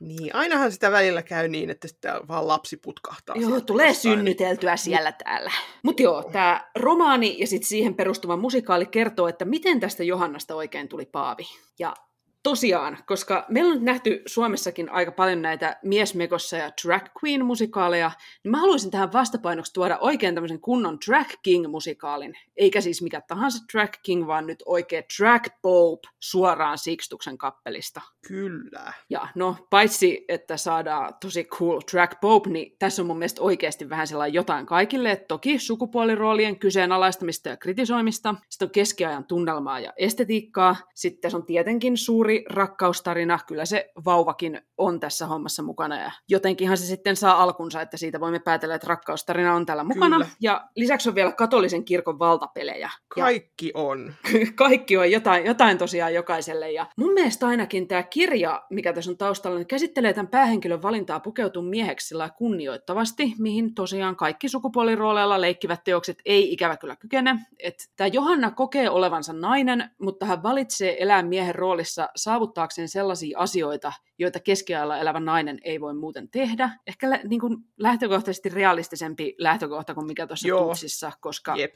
niin, ainahan sitä välillä käy niin, että sitä vaan lapsi putkahtaa. Joo, tulee jostain. synnyteltyä siellä täällä. Mutta joo, tämä romaani ja sitten siihen perustuva musikaali kertoo, että miten tästä Johannasta oikein tuli paavi. Ja tosiaan, koska meillä on nähty Suomessakin aika paljon näitä miesmekossa ja drag queen musikaaleja, niin mä haluaisin tähän vastapainoksi tuoda oikein tämmöisen kunnon drag king musikaalin. Eikä siis mikä tahansa drag king, vaan nyt oikein drag pope suoraan Sixtuksen kappelista. Kyllä. Ja no, paitsi että saadaan tosi cool drag pope, niin tässä on mun mielestä oikeasti vähän sellainen jotain kaikille. Että toki sukupuoliroolien kyseenalaistamista ja kritisoimista. Sitten on keskiajan tunnelmaa ja estetiikkaa. Sitten on tietenkin suuri rakkaustarina, kyllä se vauvakin on tässä hommassa mukana ja jotenkinhan se sitten saa alkunsa, että siitä voimme päätellä, että rakkaustarina on täällä mukana. Kyllä. Ja lisäksi on vielä katolisen kirkon valtapelejä. Kaikki ja on. kaikki on jotain, jotain tosiaan jokaiselle. Ja mun mielestä ainakin tämä kirja, mikä tässä on taustalla, niin käsittelee tämän päähenkilön valintaa pukeutua mieheksi sillä kunnioittavasti, mihin tosiaan kaikki sukupuolirooleilla leikkivät teokset ei ikävä kyllä kykene. Tämä Johanna kokee olevansa nainen, mutta hän valitsee elää miehen roolissa saavuttaakseen sellaisia asioita, joita keskiajalla elävä nainen ei voi muuten tehdä. Ehkä lä- niin kuin lähtökohtaisesti realistisempi lähtökohta kuin mikä tuossa Tutsissa, koska Jep.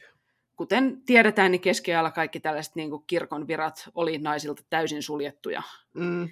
kuten tiedetään, niin keskiajalla kaikki tällaiset niin kuin kirkon virat oli naisilta täysin suljettuja. Mm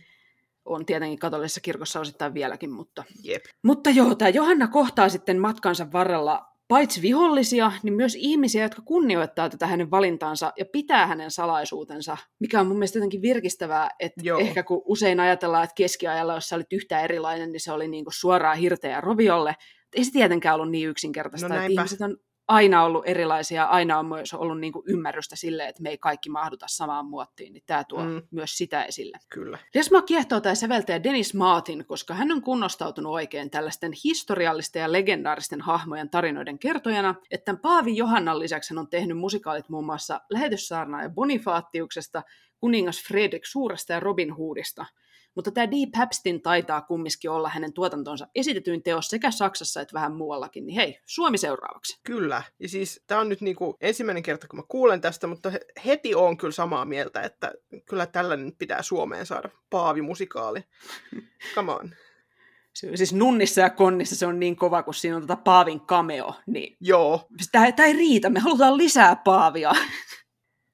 on tietenkin katolisessa kirkossa osittain vieläkin, mutta... Jep. Mutta joo, tämä Johanna kohtaa sitten matkansa varrella paitsi vihollisia, niin myös ihmisiä, jotka kunnioittaa tätä hänen valintaansa ja pitää hänen salaisuutensa, mikä on mun mielestä jotenkin virkistävää, että Joo. ehkä kun usein ajatellaan, että keskiajalla, jos sä olit yhtä erilainen, niin se oli niin kuin suoraan hirteä roviolle. Ei se tietenkään ollut niin yksinkertaista, no että ihmiset on aina ollut erilaisia, aina on myös ollut niin kuin ymmärrystä sille, että me ei kaikki mahduta samaan muottiin, niin tämä tuo mm. myös sitä esille. Kyllä. Lisäksi kiehtoo tämä säveltäjä Dennis Martin, koska hän on kunnostautunut oikein tällaisten historiallisten ja legendaaristen hahmojen tarinoiden kertojana, että Paavi Johannan lisäksi hän on tehnyt musikaalit muun muassa Lähetyssaarnaa ja Bonifaattiuksesta, kuningas Fredrik Suuresta ja Robin Hoodista – mutta tämä Deep Hapstin taitaa kumminkin olla hänen tuotantonsa esitetyin teos sekä Saksassa että vähän muuallakin, niin hei, Suomi seuraavaksi. Kyllä, ja siis tämä on nyt niinku ensimmäinen kerta, kun mä kuulen tästä, mutta heti on kyllä samaa mieltä, että kyllä tällainen pitää Suomeen saada paavimusikaali. Come on. Siis Nunnissa ja Konnissa se on niin kova, kun siinä on tota Paavin cameo. Niin Joo. Tämä ei riitä, me halutaan lisää Paavia.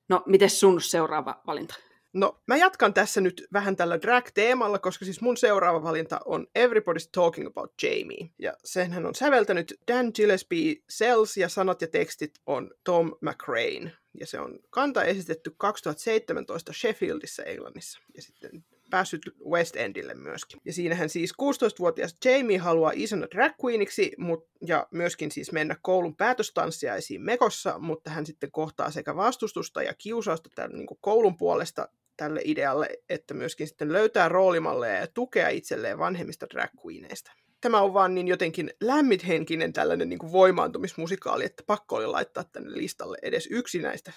No, miten sun seuraava valinta? No, mä jatkan tässä nyt vähän tällä drag-teemalla, koska siis mun seuraava valinta on Everybody's Talking About Jamie. Ja senhän on säveltänyt Dan Gillespie Sells ja sanat ja tekstit on Tom McRae. Ja se on kanta esitetty 2017 Sheffieldissä Englannissa. Ja sitten päässyt West Endille myöskin. Ja siinähän siis 16-vuotias Jamie haluaa isona drag queeniksi, mut, ja myöskin siis mennä koulun päätöstanssiaisiin mekossa, mutta hän sitten kohtaa sekä vastustusta ja kiusausta tämän niin koulun puolesta tälle idealle, että myöskin sitten löytää roolimalleja ja tukea itselleen vanhemmista drag queeneista. Tämä on vaan niin jotenkin lämmithenkinen tällainen niin kuin voimaantumismusikaali, että pakko oli laittaa tänne listalle edes yksi näistä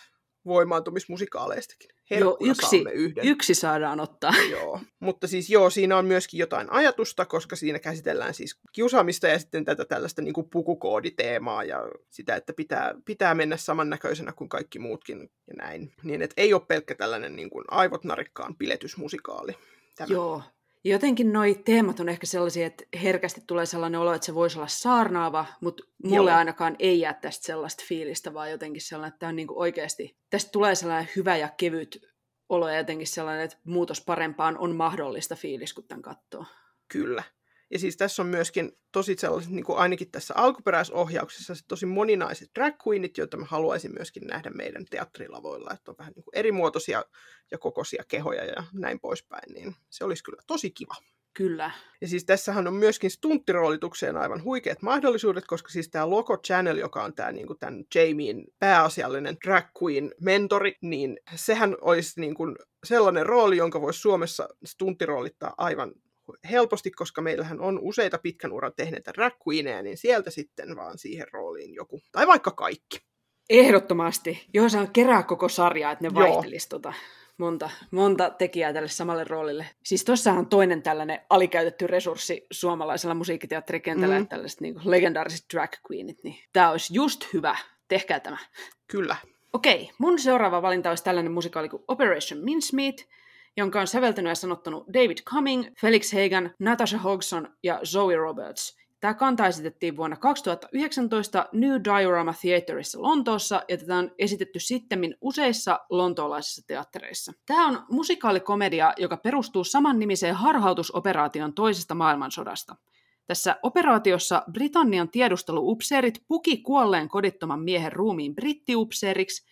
voimaantumismusikaaleistakin. Joo, yksi, yhden. yksi saadaan ottaa. Joo, mutta siis joo, siinä on myöskin jotain ajatusta, koska siinä käsitellään siis kiusaamista ja sitten tätä tällaista niin kuin pukukooditeemaa ja sitä, että pitää, pitää mennä samannäköisenä kuin kaikki muutkin ja näin. Niin, että ei ole pelkkä tällainen niin kuin aivot narikkaan piletysmusikaali. Tämä. Joo. Jotenkin noi teemat on ehkä sellaisia, että herkästi tulee sellainen olo, että se voisi olla saarnaava, mutta mulle Joo. ainakaan ei jää tästä sellaista fiilistä, vaan jotenkin sellainen, että tämä on niinku oikeasti, tästä tulee sellainen hyvä ja kevyt olo ja jotenkin sellainen, että muutos parempaan on mahdollista fiilis, kun tämän katsoo. Kyllä. Ja siis tässä on myöskin tosi sellaiset, niin kuin ainakin tässä alkuperäisohjauksessa, se tosi moninaiset drag queenit, joita mä haluaisin myöskin nähdä meidän teatterilavoilla, että on vähän niin kuin erimuotoisia ja kokoisia kehoja ja näin poispäin, niin se olisi kyllä tosi kiva. Kyllä. Ja siis tässähän on myöskin stunttiroolitukseen aivan huikeat mahdollisuudet, koska siis tämä Loco Channel, joka on tämä niinku tämän Jamien pääasiallinen drag queen mentori, niin sehän olisi niinku sellainen rooli, jonka voisi Suomessa stunttiroolittaa aivan helposti, koska meillähän on useita pitkän uran tehneitä drag queeneja, niin sieltä sitten vaan siihen rooliin joku. Tai vaikka kaikki. Ehdottomasti. Joo, on kerää koko sarjaa, että ne vaihtelisi tota monta, monta tekijää tälle samalle roolille. Siis tossahan on toinen tällainen alikäytetty resurssi suomalaisella musiikkiteatterikentällä, Mm. mm. tällaiset niin legendaariset drag queenit, niin tämä olisi just hyvä. Tehkää tämä. Kyllä. Okei, mun seuraava valinta olisi tällainen musikaali kuin Operation Mincemeat, jonka on säveltänyt ja sanottanut David Cumming, Felix Hagan, Natasha Hodgson ja Zoe Roberts. Tämä kanta esitettiin vuonna 2019 New Diorama Theaterissa Lontoossa, ja tätä on esitetty sittemmin useissa lontoolaisissa teattereissa. Tämä on musikaalikomedia, joka perustuu samannimiseen harhautusoperaation toisesta maailmansodasta. Tässä operaatiossa Britannian tiedusteluupseerit puki kuolleen kodittoman miehen ruumiin brittiupseeriksi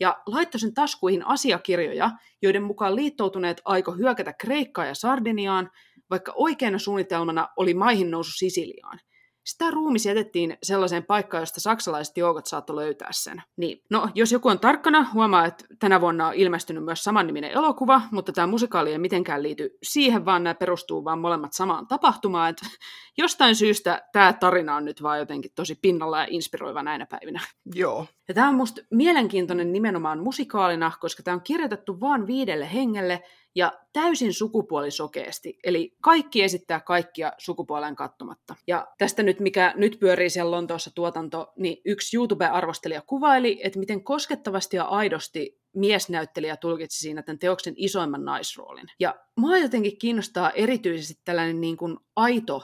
ja laittoi sen taskuihin asiakirjoja, joiden mukaan liittoutuneet aiko hyökätä Kreikkaan ja Sardiniaan, vaikka oikeana suunnitelmana oli maihin nousu Sisiliaan. Sitä ruumis jätettiin sellaiseen paikkaan, josta saksalaiset joukot saattoi löytää sen. Niin, no, jos joku on tarkkana, huomaa, että tänä vuonna on ilmestynyt myös samanniminen elokuva, mutta tämä musikaali ei mitenkään liity siihen, vaan nämä perustuu vaan molemmat samaan tapahtumaan. Et jostain syystä tämä tarina on nyt vaan jotenkin tosi pinnalla ja inspiroiva näinä päivinä. Joo. Ja tämä on musta mielenkiintoinen nimenomaan musikaalina, koska tämä on kirjoitettu vain viidelle hengelle ja täysin sukupuolisokeasti. Eli kaikki esittää kaikkia sukupuoleen kattomatta. Ja tästä nyt, mikä nyt pyörii siellä Lontoossa tuotanto, niin yksi YouTube-arvostelija kuvaili, että miten koskettavasti ja aidosti miesnäyttelijä tulkitsi siinä tämän teoksen isoimman naisroolin. Ja mua jotenkin kiinnostaa erityisesti tällainen niin kuin aito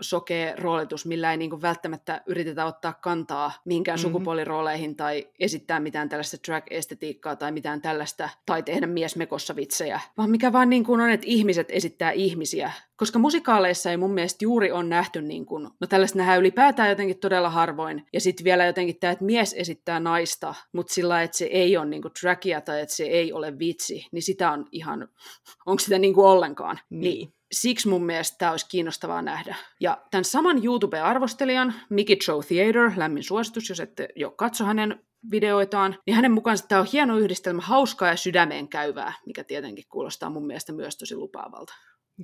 sukupuolisokea roolitus, millä ei niin kuin välttämättä yritetä ottaa kantaa mihinkään Mhm. mm-hmm. sukupuolirooleihin tai esittää mitään tällaista drag-estetiikkaa tai mitään tällaista, tai tehdä miesmekossa vitsejä, vaan mikä vaan niin kuin on, että ihmiset esittää ihmisiä. Koska musikaaleissa ei mun mielestä juuri on nähty, niin kuin, no tällaista nähdään ylipäätään jotenkin todella harvoin, ja sitten vielä jotenkin tämä, että mies esittää naista, mutta sillä että se ei ole niin kuin dragia tai että se ei ole vitsi, niin sitä on ihan, onko sitä niin kuin ollenkaan. Niin. Siksi mun mielestä tämä olisi kiinnostavaa nähdä. Ja tämän saman YouTube-arvostelijan, Mickey Joe Theater, lämmin suositus, jos ette jo katso hänen videoitaan, niin hänen mukaansa tämä on hieno yhdistelmä hauskaa ja sydämeen käyvää, mikä tietenkin kuulostaa mun mielestä myös tosi lupaavalta.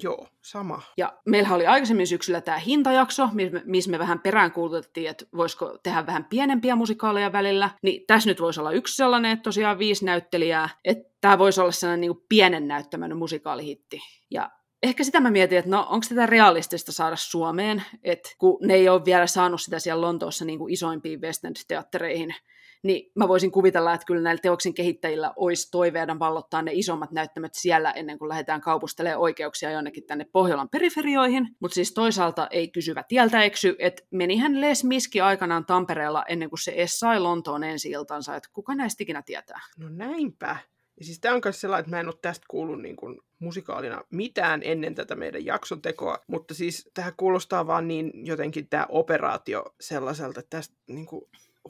Joo, sama. Ja meillähän oli aikaisemmin syksyllä tämä hintajakso, missä me, vähän peräänkuulutettiin, että voisiko tehdä vähän pienempiä musikaaleja välillä. Niin tässä nyt voisi olla yksi sellainen, että tosiaan viisi näyttelijää, että tämä voisi olla sellainen niin pienen näyttämön musikaalihitti. Ja ehkä sitä mä mietin, että no onko tätä realistista saada Suomeen, että kun ne ei ole vielä saanut sitä siellä Lontoossa niin kuin isoimpiin West End-teattereihin, niin mä voisin kuvitella, että kyllä näillä teoksen kehittäjillä olisi toiveena vallottaa ne isommat näyttämöt siellä ennen kuin lähdetään kaupustelemaan oikeuksia jonnekin tänne Pohjolan periferioihin. Mutta siis toisaalta ei kysyvä tieltä eksy, että menihän Les Miski aikanaan Tampereella ennen kuin se edes sai Lontoon ensi iltansa, että kuka näistä ikinä tietää. No näinpä. Ja siis tämä on myös sellainen, että mä en ole tästä kuullut niin kuin musikaalina mitään ennen tätä meidän jakson tekoa, mutta siis tähän kuulostaa vaan niin jotenkin tämä operaatio sellaiselta, että tästä niin kuin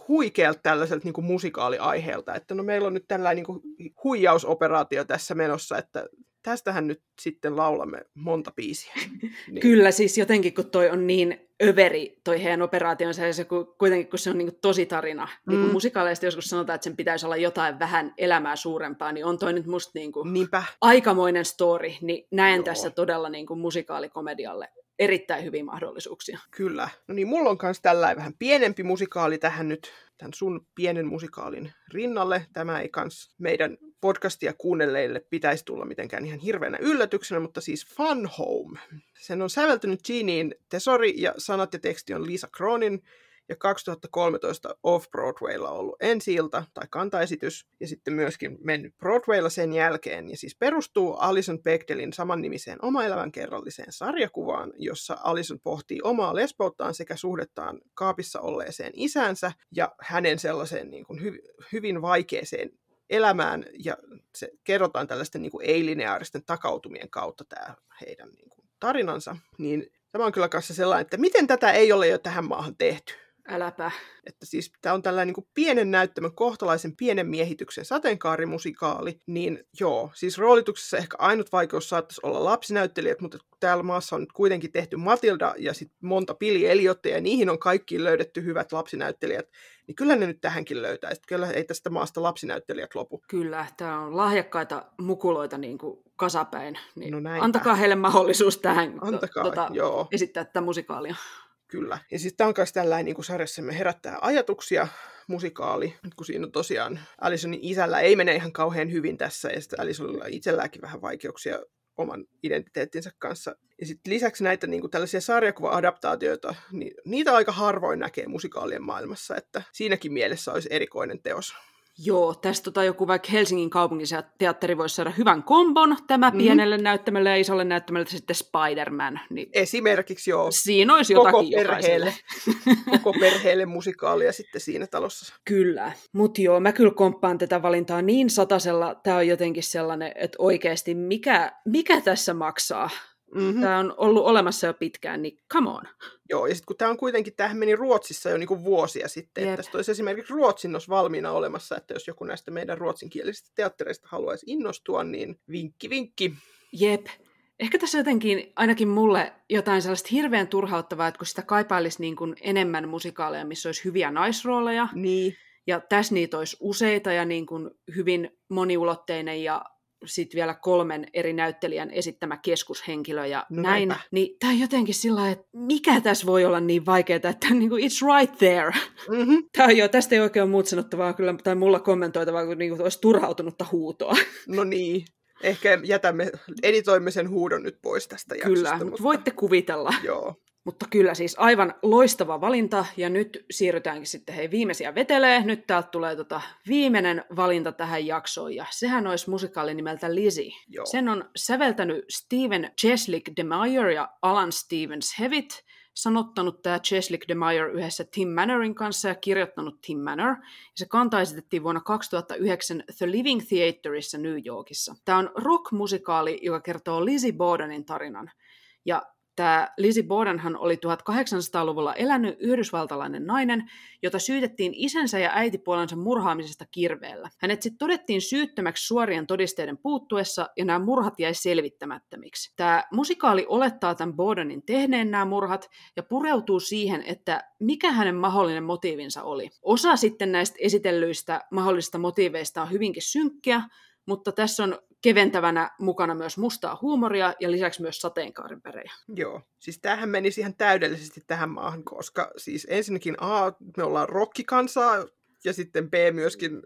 huikealta tällaiselta niin kuin musikaaliaiheelta, että no meillä on nyt tällainen niin kuin huijausoperaatio tässä menossa, että tästähän nyt sitten laulamme monta biisiä. Niin. Kyllä, siis jotenkin kun toi on niin överi, toi heidän operaationsa, ja se ku- kuitenkin kun se on niin tosi tarina, niin kuin Mm. musikaaleista joskus sanotaan, että sen pitäisi olla jotain vähän elämää suurempaa, niin on toi nyt musta niin kuin Niinpä. aikamoinen story, niin näen Joo. tässä todella niin kuin musikaalikomedialle erittäin hyviä mahdollisuuksia. Kyllä. No niin, mulla on myös tällainen vähän pienempi musikaali tähän nyt, tämän sun pienen musikaalin rinnalle. Tämä ei kans meidän podcastia kuunnelleille pitäisi tulla mitenkään ihan hirveänä yllätyksenä, mutta siis Fun Home. Sen on säveltänyt Jeanine Tesori ja sanat ja teksti on Lisa Cronin ja 2013 Off-Broadwaylla ollut ensi tai kantaesitys, ja sitten myöskin mennyt Broadwaylla sen jälkeen, ja siis perustuu Alison Bechdellin samannimiseen oma kerralliseen sarjakuvaan, jossa Alison pohtii omaa lesbouttaan sekä suhdettaan kaapissa olleeseen isänsä ja hänen sellaiseen niin kuin hy- hyvin vaikeeseen elämään, ja se kerrotaan tällaisten niin kuin ei-lineaaristen takautumien kautta tämä heidän niin kuin, tarinansa, niin tämä on kyllä kanssa sellainen, että miten tätä ei ole jo tähän maahan tehty. Äläpä. Että siis tämä on tällainen niin kuin pienen näyttämön, kohtalaisen pienen miehityksen sateenkaarimusikaali, niin joo, siis roolituksessa ehkä ainut vaikeus saattaisi olla lapsinäyttelijät, mutta täällä maassa on nyt kuitenkin tehty Matilda ja sitten monta Pili Eliottia, ja niihin on kaikkiin löydetty hyvät lapsinäyttelijät, niin kyllä ne nyt tähänkin löytäisi. Kyllä ei tästä maasta lapsinäyttelijät lopu. Kyllä, tämä on lahjakkaita mukuloita niin kuin kasapäin. Niin no antakaa heille mahdollisuus tähän antakaa, tota, joo. esittää tätä musikaalia. Kyllä. Ja siis tämä on myös tällainen niin kuin sarjassamme herättää ajatuksia musikaali, kun siinä tosiaan Alisonin isällä ei mene ihan kauhean hyvin tässä, ja sitten Alisonilla itselläänkin vähän vaikeuksia oman identiteettinsä kanssa. Ja sitten lisäksi näitä niin kuin tällaisia sarjakuva-adaptaatioita, niin niitä aika harvoin näkee musikaalien maailmassa, että siinäkin mielessä olisi erikoinen teos. Joo, tästä tota joku vaikka Helsingin kaupungin teatteri voisi saada hyvän kombon, tämä mm-hmm. pienelle näyttämölle ja isolle näyttämölle sitten Spider-Man. Niin Esimerkiksi joo. Siinä olisi jotakin koko perheelle, koko perheelle musikaalia sitten siinä talossa. Kyllä, mutta joo, mä kyllä komppaan tätä valintaa niin satasella, tämä on jotenkin sellainen, että oikeasti mikä, mikä tässä maksaa? Mm-hmm. Tämä on ollut olemassa jo pitkään, niin come on. Joo, ja sitten kun tämä on kuitenkin, tämähän meni Ruotsissa jo niinku vuosia sitten, Jep. että tästä olisi esimerkiksi Ruotsinnos valmiina olemassa, että jos joku näistä meidän ruotsinkielisistä teattereista haluaisi innostua, niin vinkki vinkki. Jep. Ehkä tässä jotenkin ainakin mulle jotain sellaista hirveän turhauttavaa, että kun sitä kaipailisi niin kuin enemmän musikaaleja, missä olisi hyviä naisrooleja, niin. ja tässä niitä olisi useita ja niin kuin hyvin moniulotteinen ja sitten vielä kolmen eri näyttelijän esittämä keskushenkilö ja no näin. Näinpä. Niin tämä on jotenkin sillä että mikä tässä voi olla niin vaikeaa, että niin kuin, it's right there. Mm-hmm. Tämä on jo, tästä ei oikein ole muut sanottavaa kyllä, tai mulla kommentoitavaa, kun niin kuin, olisi turhautunutta huutoa. No niin. Ehkä jätämme, editoimme sen huudon nyt pois tästä jaksosta. Kyllä, mutta voitte kuvitella. Joo. Mutta kyllä siis aivan loistava valinta, ja nyt siirrytäänkin sitten hei viimeisiä vetelee. Nyt täältä tulee tota viimeinen valinta tähän jaksoon, ja sehän olisi musikaali nimeltä Lizzie. Joo. Sen on säveltänyt Steven Cheslick DeMeyer ja Alan Stevens Hevitt, sanottanut tämä Cheslick DeMeyer yhdessä Tim Mannerin kanssa ja kirjoittanut Tim Manner. Ja se kanta esitettiin vuonna 2009 The Living Theaterissa New Yorkissa. Tämä on rock-musikaali, joka kertoo Lizzie Bordenin tarinan. Ja Tämä Lizzie Bordenhan oli 1800-luvulla elänyt yhdysvaltalainen nainen, jota syytettiin isänsä ja äitipuolensa murhaamisesta kirveellä. Hänet sitten todettiin syyttömäksi suorien todisteiden puuttuessa, ja nämä murhat jäi selvittämättömiksi. Tämä musikaali olettaa tämän Bordenin tehneen nämä murhat, ja pureutuu siihen, että mikä hänen mahdollinen motiivinsa oli. Osa sitten näistä esitellyistä mahdollisista motiiveista on hyvinkin synkkiä, mutta tässä on keventävänä mukana myös mustaa huumoria ja lisäksi myös sateenkaarinvärejä. Joo, siis tämähän menisi ihan täydellisesti tähän maahan, koska siis ensinnäkin A, me ollaan rokkikansaa ja sitten B myöskin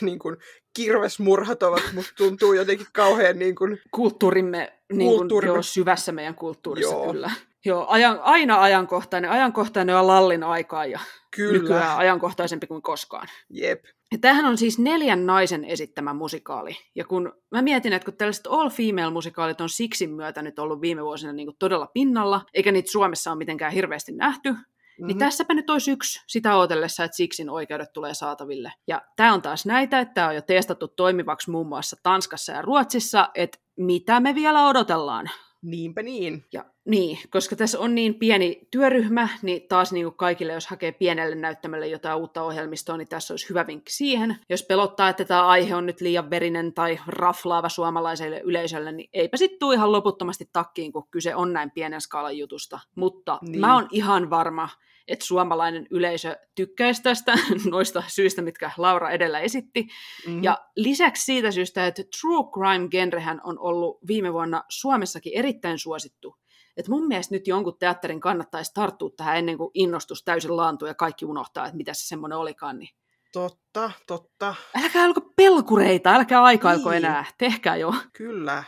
niin kuin, kirvesmurhat ovat, musta tuntuu jotenkin kauhean niin kuin... Kulttuurimme, niin kuin, kulttuurimme. Joo, syvässä meidän kulttuurissa joo. kyllä. Joo, ajan, aina ajankohtainen. Ajankohtainen on lallin aikaa ja kyllä. nykyään ajankohtaisempi kuin koskaan. Jep. Ja tämähän on siis neljän naisen esittämä musikaali. Ja kun mä mietin, että kun tällaiset all-female-musikaalit on Sixin myötä nyt ollut viime vuosina niin kuin todella pinnalla, eikä niitä Suomessa ole mitenkään hirveästi nähty, Mm-hmm. Niin tässäpä nyt olisi yksi sitä odotellessa, että Sixin oikeudet tulee saataville. Ja tämä on taas näitä, että tämä on jo testattu toimivaksi muun muassa Tanskassa ja Ruotsissa, että mitä me vielä odotellaan. Niinpä niin. Ja niin, koska tässä on niin pieni työryhmä, niin taas niin kuin kaikille, jos hakee pienelle näyttämälle jotain uutta ohjelmistoa, niin tässä olisi hyvä vinkki siihen. Jos pelottaa, että tämä aihe on nyt liian verinen tai raflaava suomalaiselle yleisölle, niin eipä sitten tule ihan loputtomasti takkiin, kun kyse on näin pienen skaalan jutusta. Mutta niin. mä oon ihan varma, että suomalainen yleisö tykkäisi tästä noista syistä, mitkä Laura edellä esitti. Mm-hmm. Ja lisäksi siitä syystä, että true crime genrehän on ollut viime vuonna Suomessakin erittäin suosittu. Et mun mielestä nyt jonkun teatterin kannattaisi tarttua tähän ennen kuin innostus täysin laantuu ja kaikki unohtaa, että mitä se semmoinen olikaan. Niin... Totta, totta. Älkää alko pelkureita, älkää aikailko Niin. enää, tehkää jo. Kyllä.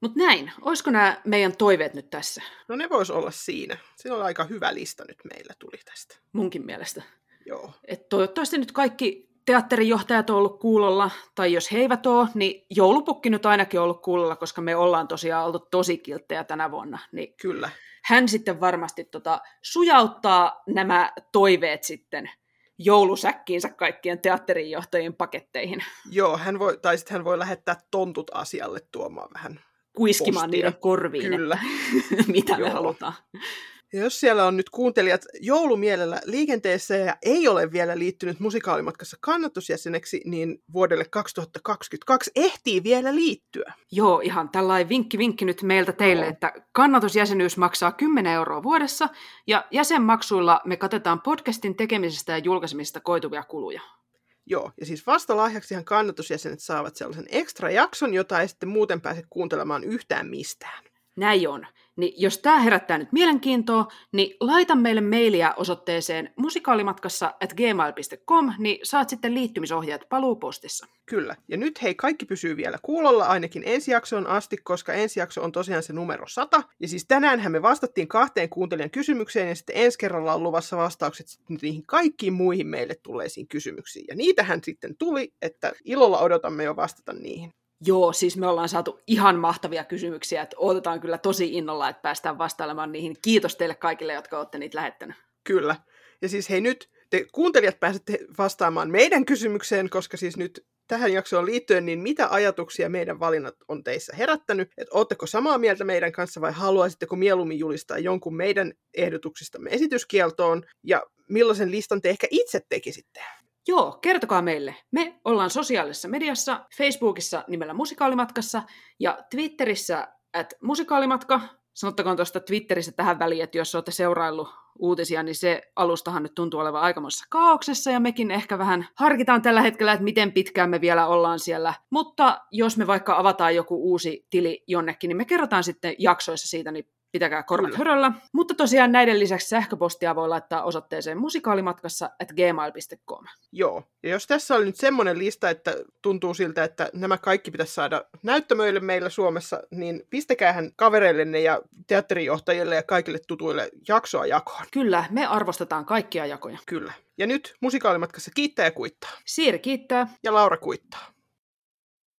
Mutta näin, olisiko nämä meidän toiveet nyt tässä? No ne vois olla siinä. Siinä on aika hyvä lista nyt meillä tuli tästä. Munkin mielestä. Joo. Et toivottavasti nyt kaikki teatterijohtajat on ollut kuulolla, tai jos he eivät ole, niin joulupukki nyt ainakin on ollut kuulolla, koska me ollaan tosiaan oltu tosi kilttejä tänä vuonna. Niin Kyllä. hän sitten varmasti tota, sujauttaa nämä toiveet sitten joulusäkkiinsä kaikkien teatterijohtajien paketteihin, Joo, hän voi, tai sitten hän voi lähettää tontut asialle tuomaan vähän. Kuiskimaan niiden korviin, Kyllä. että mitä me halutaan. Ja jos siellä on nyt kuuntelijat joulumielellä liikenteessä ja ei ole vielä liittynyt musikaalimatkassa kannatusjäseneksi, niin vuodelle 2022 ehtii vielä liittyä. Joo, ihan tällainen vinkki vinkki nyt meiltä teille, Joo. että kannatusjäsenyys maksaa 10 euroa vuodessa, ja jäsenmaksuilla me katetaan podcastin tekemisestä ja julkaisemisesta koituvia kuluja. Joo, ja siis vasta lahjaksihan kannatusjäsenet saavat sellaisen ekstra jakson, jota ei sitten muuten pääse kuuntelemaan yhtään mistään. Näin on. Niin jos tämä herättää nyt mielenkiintoa, niin laita meille mailia osoitteeseen musikaalimatkassa at gmail.com, niin saat sitten liittymisohjeet paluupostissa. Kyllä. Ja nyt hei, kaikki pysyy vielä kuulolla ainakin ensi jaksoon asti, koska ensi jakso on tosiaan se numero 100. Ja siis tänäänhän me vastattiin kahteen kuuntelijan kysymykseen ja sitten ensi kerralla on luvassa vastaukset niihin kaikkiin muihin meille tulleisiin kysymyksiin. Ja niitähän sitten tuli, että ilolla odotamme jo vastata niihin. Joo, siis me ollaan saatu ihan mahtavia kysymyksiä, että odotetaan kyllä tosi innolla, että päästään vastailemaan niihin. Kiitos teille kaikille, jotka olette niitä lähettänyt. Kyllä. Ja siis hei nyt, te kuuntelijat pääsette vastaamaan meidän kysymykseen, koska siis nyt tähän jaksoon liittyen, niin mitä ajatuksia meidän valinnat on teissä herättänyt? Että ootteko samaa mieltä meidän kanssa vai haluaisitteko mieluummin julistaa jonkun meidän ehdotuksistamme esityskieltoon? Ja millaisen listan te ehkä itse tekisitte? Joo, kertokaa meille. Me ollaan sosiaalisessa mediassa, Facebookissa nimellä Musikaalimatkassa ja Twitterissä at musikaalimatka. Sanottakoon tuosta Twitterissä tähän väliin, että jos olette seuraillut uutisia, niin se alustahan nyt tuntuu olevan aikamoisessa kaauksessa ja mekin ehkä vähän harkitaan tällä hetkellä, että miten pitkään me vielä ollaan siellä. Mutta jos me vaikka avataan joku uusi tili jonnekin, niin me kerrotaan sitten jaksoissa siitä, niin pitäkää korvat höröllä. Mutta tosiaan näiden lisäksi sähköpostia voi laittaa osoitteeseen musikaalimatkassa at gmail.com. Joo. Ja jos tässä oli nyt semmoinen lista, että tuntuu siltä, että nämä kaikki pitäisi saada näyttämöille meillä Suomessa, niin pistäkäähän kavereillenne ja teatterijohtajille ja kaikille tutuille jaksoa jakoon. Kyllä, me arvostetaan kaikkia jakoja. Kyllä. Ja nyt musikaalimatkassa kiittää ja kuittaa. Siiri kiittää. Ja Laura kuittaa.